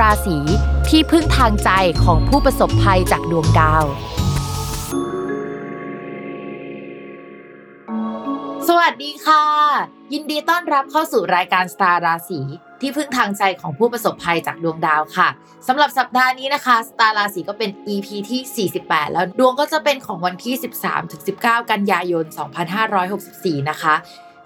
ราศีที่พึ่งทางใจของผู้ประสบภัยจากดวงดาว สวัสดีค่ะ ยินดีต้อนรับเข้าสู่รายการสตาร์ราศีที่พึ่งทางใจของผู้ประสบภัยจากดวงดาวค่ะสำหรับสัปดาห์นี้นะคะสตาร์ราศีก็เป็น EP ที่ 48 แล้วดวงก็จะเป็นของวันที่ 13-19 กันยายน 2564 นะคะ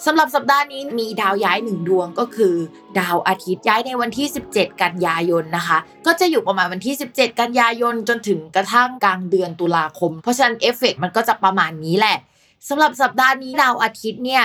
สำหรับสัปดาห์นี้มีดาวย้ายหนึ่งดวงก็คือ ดาวอาทิตย์ย้ายในวันที่ 17 กันยายนนะคะ ก็จะอยู่ประมาณวันที่ 17 กันยายนจนถึงกระทั่งกลางเดือนตุลาคม เพราะฉะนั้นเอฟเฟกมันก็จะประมาณนี้แหละสำหรับสัปดาห์นี้ดาวอาทิตย์เนี่ย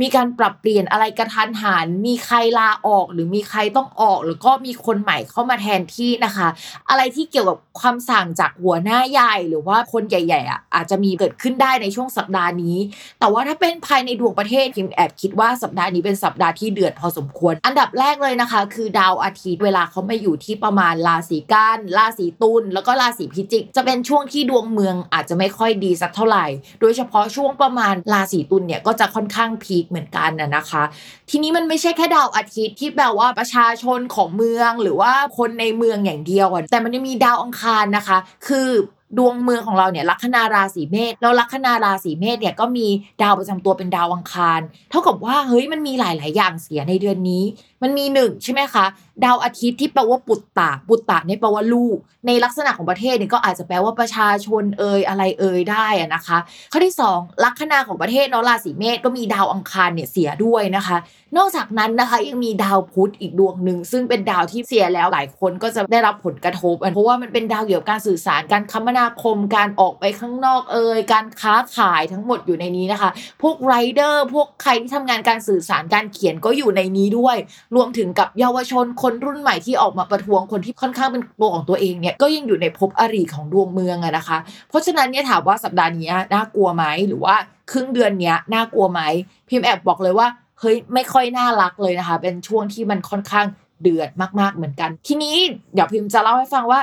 มีการปรับเปลี่ยนอะไรกระทันหันมีใครลาออก หรือมีใครต้องออก หรือก็มีคนใหม่เข้ามาแทนที่นะคะ อะไรที่เกี่ยวกับความสั่งจากหัวหน้าใหญ่หรือว่าคนใหญ่ๆอะอาจจะมีเกิดขึ้นได้ในช่วงสัปดาห์นี้ แต่ว่าถ้าเป็นภายในดวงประเทศพิมแอบคิดว่าสัปดาห์นี้เป็นสัปดาห์ที่เดือดพอสมควร อันดับแรกเลยนะคะ คือดาวอาทิตย์เวลาเขามาอยู่ที่ประมาณราศีกันราศีตุลแล้วก็ราศีพิจิก จะเป็นช่วงที่ดวงเมืองอาจจะไม่ค่อยดีสักเท่าไหร่ โดยเฉพาะช่วงประมาณราศีตุลเนี่ยก็จะค่อนข้างพีคเหมือนกันนะนะคะ ทีนี้มันไม่ใช่แค่ดาวอาทิตย์ที่แบบว่าประชาชนของเมืองหรือว่าคนในเมืองอย่างเดียวแต่มันยังมีดาวอังคารนะคะ คือดวงเมืองของเราเนี่ยลัคนาราศีเมษแล้วลัคนาราศีเมษเนี่ยก็มีดาวประจำตัวเป็นดาวอังคาร เท่ากับว่าเฮ้ยมันมีหลาย ๆ อย่างเสียในเดือนนี้ มันมีหนึ่งใช่ไหมคะ ดาวอาทิตย์ที่แปลว่าปุตตะ ปุตตะเนี่ยแปลว่าลูก ในลักษณะของประเทศเนี่ยก็อาจจะแปลว่าประชาชนเอ่ยอะไรเอ่ยได้นะคะ ข้อที่ 2 ลัคนาของประเทศเนาะราศีเมษก็มีดาวอังคารเนี่ยเสียด้วยนะคะ นอกจากนั้นนะคะยังมีดาวพุธอีกดวงหนึ่งซึ่งเป็นดาวที่เสียแล้วหลายคนก็จะได้รับผลกระทบ เพราะว่ามันเป็นดาวเกี่ยวกับการสื่อสารการคมนาคมการออกไปข้างนอกเอ่ยการค้าขายทั้งหมดอยู่ในนี้นะคะ พวกไรเดอร์พวกใครที่ทำงานการสื่อสารการเขียนก็อยู่ในนี้ด้วยรวมถึงกับเยาวชนคนรุ่นใหม่ที่ออกมาประท้วงคนที่ค่อนข้างเป็นตัวของตัวเองเนี่ยก็ยังอยู่ในภพอริของดวงเมืองอะนะคะ เพราะฉะนั้นเนี่ยถามว่าสัปดาห์นี้น่ากลัวไหมหรือว่าครึ่งเดือนเนี้ยน่ากลัวไหมพิมพ์แอบบอกเลยว่าเฮ้ยไม่ค่อยน่ารักเลยนะคะ เป็นช่วงที่มันค่อนข้างเดือดมาก ๆเหมือนกัน ทีนี้เดี๋ยวพิมพ์จะเล่าให้ฟังว่า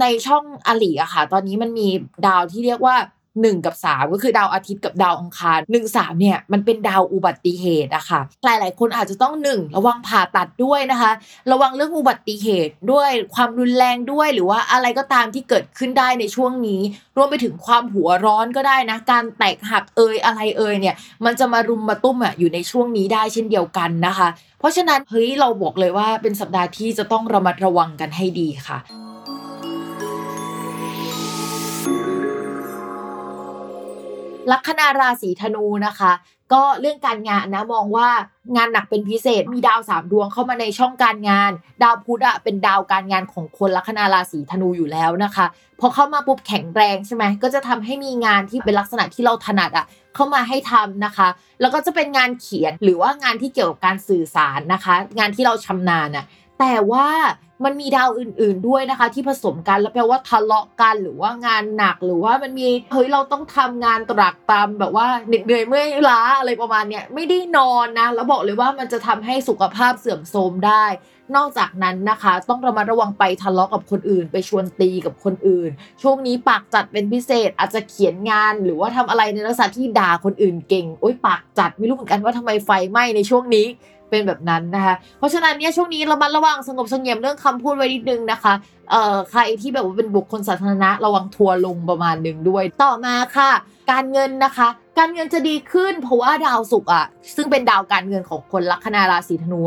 ในช่องอลีอะค่ะ ตอนนี้มันมีดาวที่เรียกว่า 1 กับ 3 ก็คือดาวอาทิตย์กับดาวอังคาร1 3เนี่ยมันเป็นดาวอุบัติเหตุอะค่ะหลาย ๆ คนอาจจะต้อง 1 ระวังผ่าตัดด้วยนะคะ ระวังเรื่องอุบัติเหตุด้วยความรุนแรงด้วย หรือว่าอะไรก็ตามที่เกิดขึ้นได้ในช่วงนี้ รวมไปถึงความหัวร้อนก็ได้นะ การแตกหักเอยอะไรเอยเนี่ย มันจะมารุมมาตุ้มอะอยู่ในช่วงนี้ได้เช่นเดียวกันนะคะ เพราะฉะนั้นเฮ้ยเราบอกเลยว่าเป็นสัปดาห์ที่จะต้องระมัดระวังกันให้ดีค่ะ ลัคนาราศีธนูนะคะ ก็เรื่องการงานนะมองว่างานหนักเป็นพิเศษมีดาวสามดวงเข้ามาในช่องการงาน ดาวพุธอะเป็นดาวการงานของคนลัคนาราศีธนูอยู่แล้วนะคะพอเข้ามาปุ๊บแข็งแรงใช่ไหมก็จะทำให้มีงานที่เป็นลักษณะที่เราถนัดอะเข้ามาให้ทำนะคะ แล้วก็จะเป็นงานเขียนหรือว่างานที่เกี่ยวกับการสื่อสารนะคะ งานที่เราชำนาญอะ แต่ว่ามันมีดาวอื่น ๆด้วยนะคะ ที่ผสมกันแล้วแปลว่าทะเลาะกันหรือว่างานหนักหรือว่ามันมีเฮ้ยเราต้องทำงานตรากตรำแบบว่าเหน็ดเหนื่อยเมื่อยล้าอะไรประมาณเนี้ยไม่ได้นอนนะแล้วบอกเลยว่ามันจะทำให้สุขภาพเสื่อมโทรมได้ นอกจากนั้นนะคะ ต้องระมัดระวังไปทะเลาะกับคนอื่น ไปชวนตีกับคนอื่น ช่วงนี้ปากจัดเป็นพิเศษอาจจะเขียนงาน หรือว่าทำอะไรในลักษณะที่ด่าคนอื่นเก่งโอ๊ยปากจัดไม่รู้เหมือนกันว่าทำไมไฟไหม้ในช่วงนี้ เป็นแบบนั้นนะคะ เพราะฉะนั้นเนี่ยช่วงนี้ระมัดระวังสงบสงเงียมเรื่องคำพูดไว้นิดนึงนะคะเอ่อใครที่แบบว่าเป็นบุคคลสาธารณะระวังทัวลงประมาณหนึ่งด้วย ต่อมาค่ะ การเงินนะคะ การเงินจะดีขึ้น เพราะว่าดาวศุกร์อะซึ่งเป็นดาวการเงินของคนลัคนาราศีธนู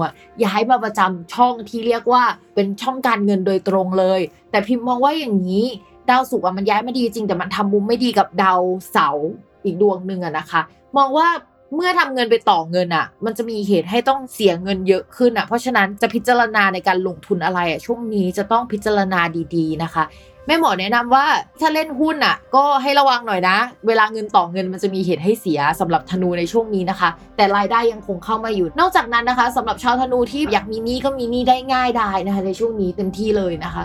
ย้ายมาประจำช่องที่เรียกว่าเป็นช่องการเงินโดยตรงเลย แต่พิมพ์มองว่าอย่างนี้ดาวศุกร์อะมันย้ายมาดีจริงแต่มันทำมุมไม่ดีกับดาวเสาร์อีกดวงหนึ่งอะนะคะ มองว่า เมื่อทำเงินไปต่อเงินอะ มันจะมีเหตุให้ต้องเสียเงินเยอะขึ้นอะ เพราะฉะนั้นจะพิจารณาในการลงทุนอะไรอะช่วงนี้จะต้องพิจารณาดีๆนะคะแม่หมอแนะนำว่าถ้าเล่นหุ้นอะ ก็ให้ระวังหน่อยนะ เวลาเงินต่อเงินมันจะมีเหตุให้เสียสำหรับธนูในช่วงนี้นะคะ แต่รายได้ยังคงเข้ามาอยู่ นอกจากนั้นนะคะสำหรับชาวธนูที่อยากมีหนี้ก็มีหนี้ได้ง่ายได้นะคะ ในช่วงนี้เต็มที่เลยนะคะ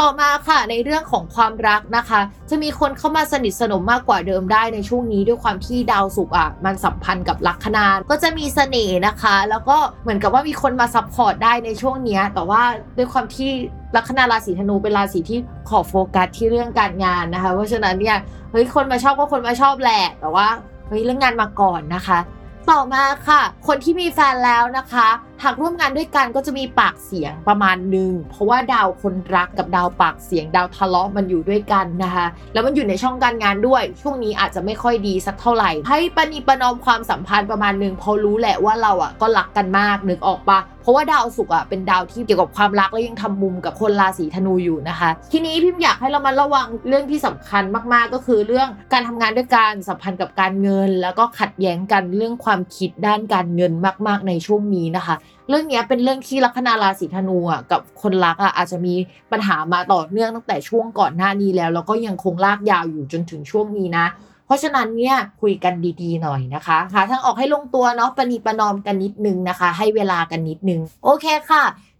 ต่อมาค่ะในเรื่องของความรักนะคะ จะมีคนเข้ามาสนิทสนมมากกว่าเดิมได้ในช่วงนี้ด้วยความที่ดาวศุกร์อะมันสัมพันธ์กับลัคนาก็จะมีเสน่ห์นะคะ แล้วก็เหมือนกับว่ามีคนมา support ได้ในช่วงนี้แต่ว่าด้วยความที่ลัคนาราศีธนูเป็นราศีที่ขอโฟกัสที่เรื่องการงานนะคะ เพราะฉะนั้นเนี่ยเฮ้ยคนมาชอบก็คนมาชอบแหละแต่ว่าเฮ้ยเรื่องงานมาก่อนนะคะ ต่อมาค่ะ คนที่มีแฟนแล้วนะคะ หากร่วมงานด้วยกันก็จะมีปากเสียงประมาณหนึ่งเพราะว่าดาวคนรักกับดาวปากเสียงดาวทะเลาะมันอยู่ด้วยกันนะคะ แล้วมันอยู่ในช่องการงานด้วย ช่วงนี้อาจจะไม่ค่อยดีสักเท่าไหร่ ให้ปณีประนอมความสัมพันธ์ประมาณหนึ่งเพราะรู้แหละว่าเราอะก็รักกันมากนึกออกปะเพราะว่าดาวศุกร์อะเป็นดาวที่เกี่ยวกับความรักและยังทำมุมกับคนราศีธนูอยู่นะคะ ทีนี้พิมพ์อยากให้เรามาระวังเรื่องที่สำคัญมากๆก็คือเรื่องการทำงานด้วยกันสัมพันธ์กับการเงิน แล้วก็ขัดแย้งกันเรื่องความคิดด้านการเงินมาก ๆ ในช่วงนี้นะคะเรื่องเนี้ยเป็นเรื่องที่ลัคนาราศีธนูอะกับคนรักอะอาจจะมีปัญหามาต่อเนื่องตั้งแต่ช่วงก่อนหน้านี้แล้ว แล้วก็ยังคงลากยาวอยู่จนถึงช่วงนี้นะ เพราะฉะนั้นเนี่ยคุยกันดีๆหน่อยนะคะหาทางออกให้ลงตัวเนาะประนีประนอมกันนิดนึงนะคะ ให้เวลากันนิดนึง โอเคค่ะ